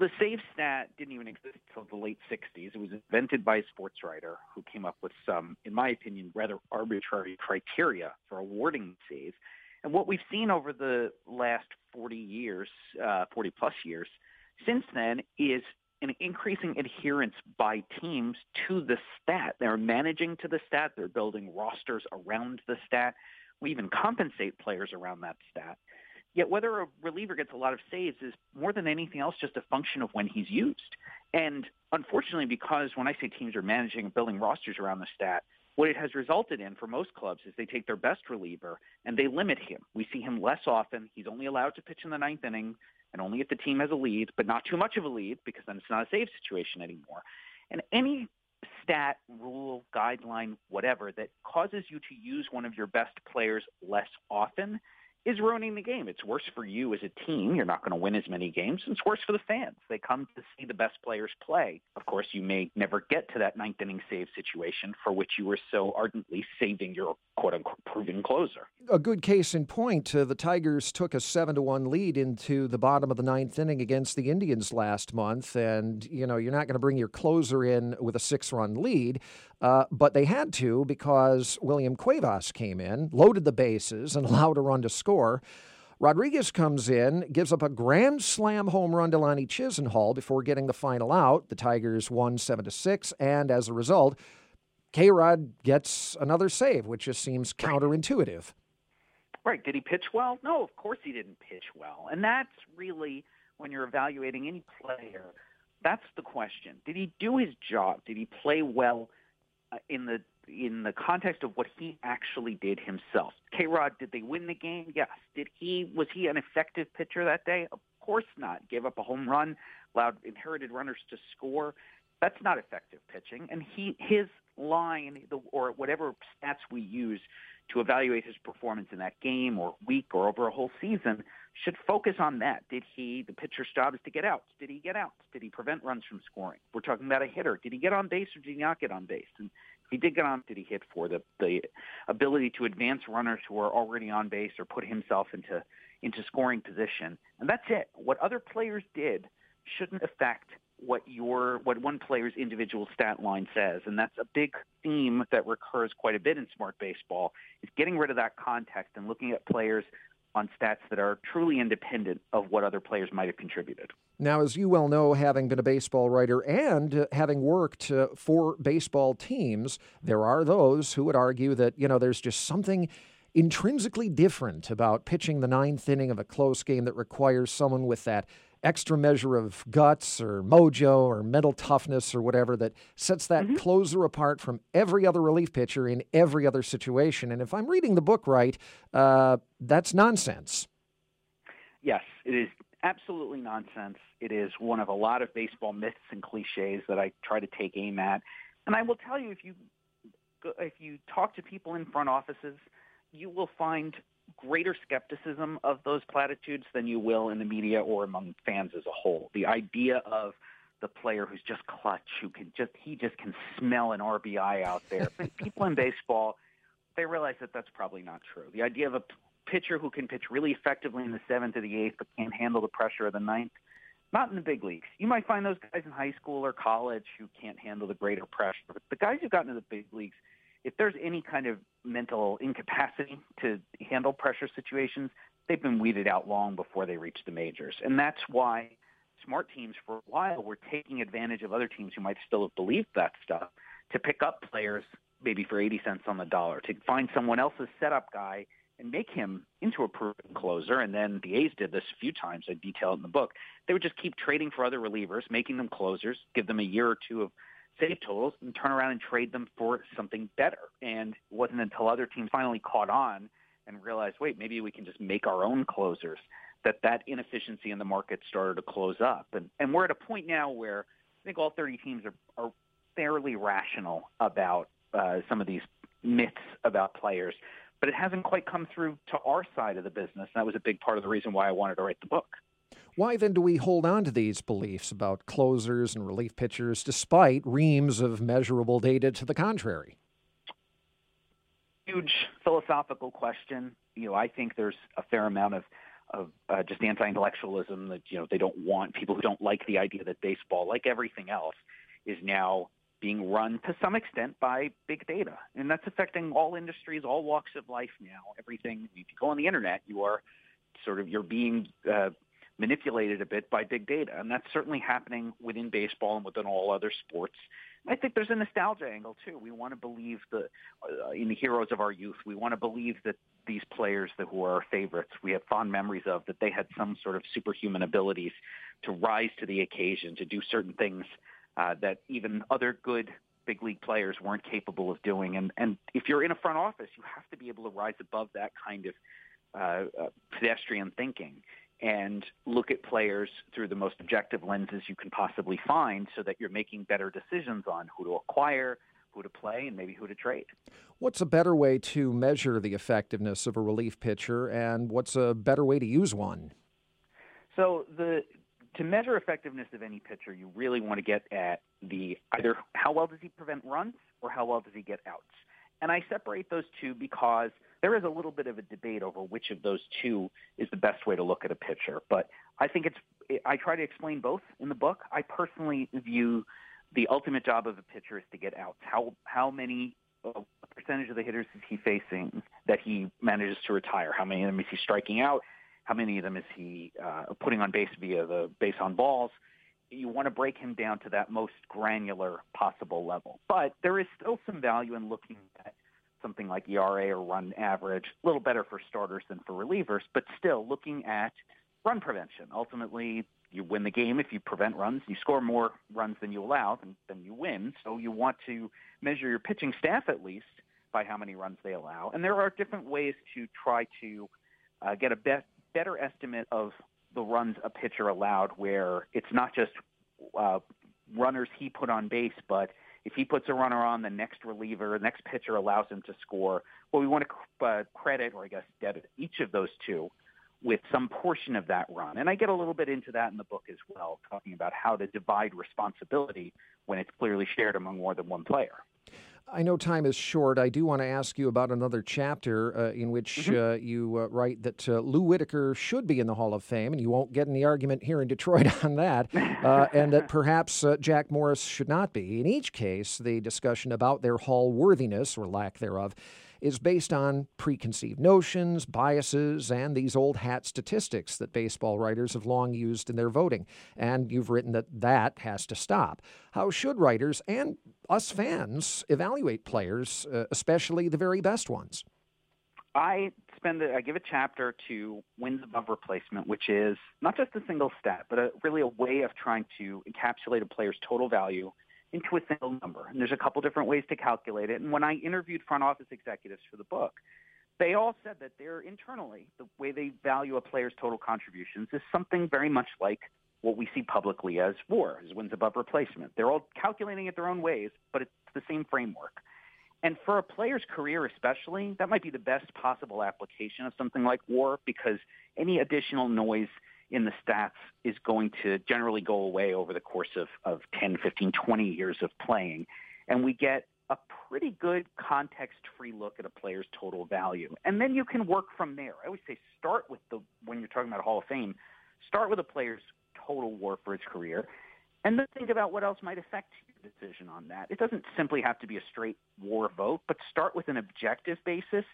the save stat didn't even exist until the late 60s. It was invented by a sports writer who came up with some, in my opinion, rather arbitrary criteria for awarding saves. And what we've seen over the last 40 years, uh, 40 plus years, since then is an increasing adherence by teams to the stat. They're managing to the stat. They're building rosters around the stat. We even compensate players around that stat. Yet whether a reliever gets a lot of saves is more than anything else just a function of when he's used. And unfortunately, because when I say teams are managing and building rosters around the stat, what it has resulted in for most clubs is they take their best reliever and they limit him. We see him less often. He's only allowed to pitch in the ninth inning and only if the team has a lead, but not too much of a lead because then it's not a save situation anymore. And any stat, rule, guideline, whatever that causes you to use one of your best players less often is ruining the game. It's worse for you as a team. You're not going to win as many games. It's worse for the fans. They come to see the best players play. Of course, you may never get to that ninth inning save situation for which you were so ardently saving your quote unquote proven closer. A good case in point, uh, the Tigers took a 7 to 1 lead into the bottom of the ninth inning against the Indians last month. And, you know, you're not going to bring your closer in with a six run lead. Uh, but they had to because William Cuevas came in, loaded the bases, and allowed a run to score. Rodriguez comes in, gives up a grand slam home run to Lonnie Chisenhall before getting the final out. The Tigers won seven to six, and as a result, K Rod gets another save, which just seems counterintuitive. Right. Did he pitch well? No, of course he didn't pitch well. And that's really when you're evaluating any player, that's the question. Did he do his job? Did he play well uh, in the in the context of what he actually did himself. K Rod, did they win the game? Yes. Did he was he an effective pitcher that day? Of course not. Gave up a home run, allowed inherited runners to score. That's not effective pitching. And he his line the, or whatever stats we use to evaluate his performance in that game or week or over a whole season should focus on that. Did he, the pitcher's job is to get outs. Did he get outs? Did he prevent runs from scoring? We're talking about a hitter. Did he get on base or did he not get on base? And if he did get on, did he hit for the, the ability to advance runners who are already on base or put himself into, into scoring position? And that's it. What other players did shouldn't affect what your what one player's individual stat line says and that's a big theme that recurs quite a bit in smart baseball is getting rid of that context and looking at players on stats that are truly independent of what other players might have contributed. Now, as you well know, having been a baseball writer and uh, having worked uh, for baseball teams, there are those who would argue that, you know, there's just something intrinsically different about pitching the ninth inning of a close game that requires someone with that extra measure of guts or mojo or mental toughness or whatever that sets that mm-hmm. closer apart from every other relief pitcher in every other situation. And if I'm reading the book right, uh, that's nonsense. Yes, it is absolutely nonsense. It is one of a lot of baseball myths and cliches that I try to take aim at. And I will tell you, if you if you talk to people in front offices, you will find greater skepticism of those platitudes than you will in the media or among fans as a whole. The idea of the player who's just clutch, who can just he just can smell an RBI out there. People in baseball, they realize that that's probably not true. The idea of a pitcher who can pitch really effectively in the seventh or the eighth, but can't handle the pressure of the ninth, not in the big leagues. You might find those guys in high school or college who can't handle the greater pressure, but the guys who got into the big leagues if there's any kind of mental incapacity to handle pressure situations, they've been weeded out long before they reach the majors. And that's why smart teams for a while were taking advantage of other teams who might still have believed that stuff to pick up players maybe for 80 cents on the dollar, to find someone else's setup guy and make him into a proven closer. And then the A's did this a few times. I detail it in the book. They would just keep trading for other relievers, making them closers, give them a year or two of save totals and turn around and trade them for something better. And it wasn't until other teams finally caught on and realized, wait, maybe we can just make our own closers, that that inefficiency in the market started to close up. And, and we're at a point now where I think all 30 teams are, are fairly rational about uh, some of these myths about players, but it hasn't quite come through to our side of the business. And that was a big part of the reason why I wanted to write the book. Why then do we hold on to these beliefs about closers and relief pitchers despite reams of measurable data to the contrary? Huge philosophical question. You know, I think there's a fair amount of of uh, just anti-intellectualism that you know they don't want people who don't like the idea that baseball, like everything else, is now being run to some extent by big data, and that's affecting all industries, all walks of life now. Everything if you go on the internet, you are sort of you're being uh, manipulated a bit by big data, and that's certainly happening within baseball and within all other sports. I think there's a nostalgia angle too. We want to believe the uh, in the heroes of our youth. We want to believe that these players that who are our favorites, we have fond memories of, that they had some sort of superhuman abilities to rise to the occasion, to do certain things uh, that even other good big league players weren't capable of doing. And and if you're in a front office, you have to be able to rise above that kind of uh, uh, pedestrian thinking and look at players through the most objective lenses you can possibly find so that you're making better decisions on who to acquire, who to play, and maybe who to trade. What's a better way to measure the effectiveness of a relief pitcher, and what's a better way to use one? So the to measure effectiveness of any pitcher, you really want to get at the either how well does he prevent runs or how well does he get outs. And I separate those two because there is a little bit of a debate over which of those two is the best way to look at a pitcher. But I think it's I try to explain both in the book. I personally view the ultimate job of a pitcher is to get outs. How how many uh, percentage of the hitters is he facing that he manages to retire? How many of them is he striking out? How many of them is he uh, putting on base via the base on balls? You want to break him down to that most granular possible level. But there is still some value in looking at something like ERA or run average, a little better for starters than for relievers, but still looking at run prevention. Ultimately, you win the game if you prevent runs. You score more runs than you allow, then, then you win. So you want to measure your pitching staff at least by how many runs they allow. And there are different ways to try to uh, get a be- better estimate of the runs a pitcher allowed, where it's not just uh, runners he put on base, but if he puts a runner on, the next reliever, the next pitcher allows him to score. Well, we want to uh, credit, or I guess debit, each of those two with some portion of that run. And I get a little bit into that in the book as well, talking about how to divide responsibility when it's clearly shared among more than one player. I know time is short. I do want to ask you about another chapter uh, in which mm-hmm. uh, you uh, write that uh, Lou Whitaker should be in the Hall of Fame, and you won't get any argument here in Detroit on that, uh, and that perhaps uh, Jack Morris should not be. In each case, the discussion about their Hall worthiness or lack thereof is based on preconceived notions, biases, and these old hat statistics that baseball writers have long used in their voting. And you've written that that has to stop. How should writers and us fans evaluate players, uh, especially the very best ones? I spend I give a chapter to wins above replacement, which is not just a single stat, but a, really a way of trying to encapsulate a player's total value into a single number. And there's a couple different ways to calculate it. And when I interviewed front office executives for the book, they all said that they're internally, the way they value a player's total contributions is something very much like what we see publicly as WAR, as wins above replacement. They're all calculating it their own ways, but it's the same framework. And for a player's career especially, that might be the best possible application of something like WAR because any additional noise – in the stats is going to generally go away over the course of, of 10, 15, 20 years of playing. And we get a pretty good context-free look at a player's total value. And then you can work from there. I always say start with the, when you're talking about Hall of Fame, start with a player's total WAR for his career. And then think about what else might affect your decision on that. It doesn't simply have to be a straight WAR vote, but start with an objective basis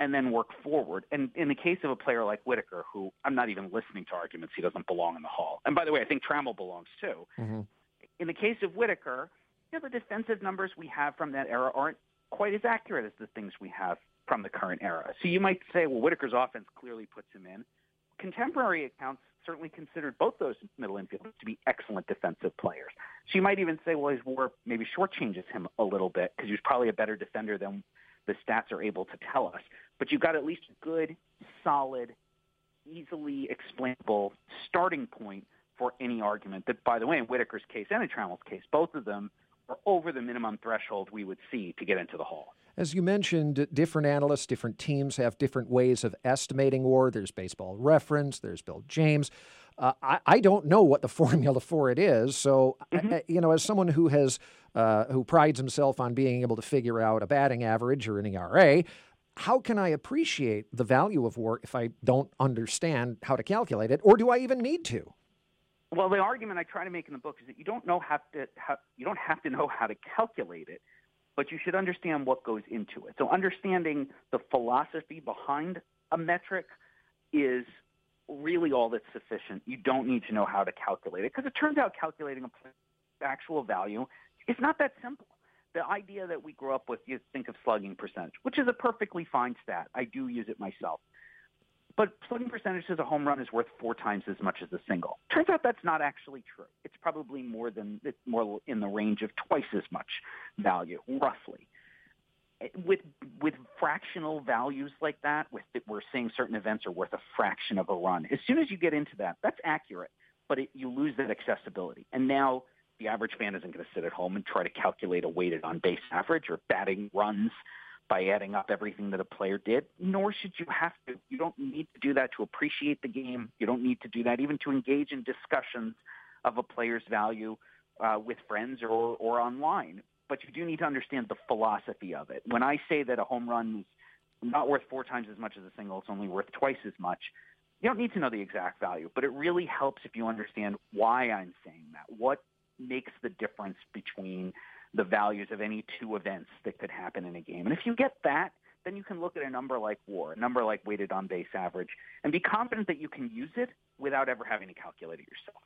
and then work forward. And in the case of a player like Whitaker, who I'm not even listening to arguments he doesn't belong in the Hall. And by the way, I think Trammell belongs too. Mm-hmm. In the case of Whitaker, you know, the defensive numbers we have from that era aren't quite as accurate as the things we have from the current era. So you might say, well, Whitaker's offense clearly puts him in. Contemporary accounts certainly considered both those middle infielders to be excellent defensive players. So you might even say, well, his WAR maybe shortchanges him a little bit because he was probably a better defender than the stats are able to tell us but you've got at least a good, solid, easily explainable starting point for any argument that, by the way, in Whitaker's case and in Trammell's case, both of them are over the minimum threshold we would see to get into the Hall. As you mentioned, different analysts, different teams have different ways of estimating WAR. There's baseball reference, there's Bill James. Uh, I, I, don't know what the formula for it is. So, mm-hmm. I, you know, as someone who has uh, who prides himself on being able to figure out a batting average or an ERA, how can I appreciate the value of WAR if I don't understand how to calculate it, or do I even need to? Well, the argument I try to make in the book is that you don't know have to how, you don't have to know how to calculate it, but you should understand what goes into it. So understanding the philosophy behind a metric is really all that's sufficient. You don't need to know how to calculate it because it turns out calculating a actual value is not that simple. The idea that we grew up with, you think of slugging percentage, which is a perfectly fine stat. I do use it myself. But slugging percentage as a home run is worth four times as much as a single. Turns out that's not actually true. It's probably more than it's more in the range of twice as much value, roughly. With with fractional values like that, with we're saying certain events are worth a fraction of a run. As soon as you get into that, that's accurate, but it, you lose that accessibility. And now the average fan isn't going to sit at home and try to calculate a weighted on base average or batting runs by adding up everything that a player did, nor should you have to. You don't need to do that to appreciate the game. You don't need to do that even to engage in discussions of a player's value uh, with friends or, or online. But you do need to understand the philosophy of it. When I say that a home run is not worth four times as much as a single, it's only worth twice as much. You don't need to know the exact value, but it really helps if you understand why I'm saying that. What makes the difference between the values of any two events that could happen in a game. And if you get that, then you can look at a number like WAR, a number like weighted on base average, and be confident that you can use it without ever having to calculate it yourself.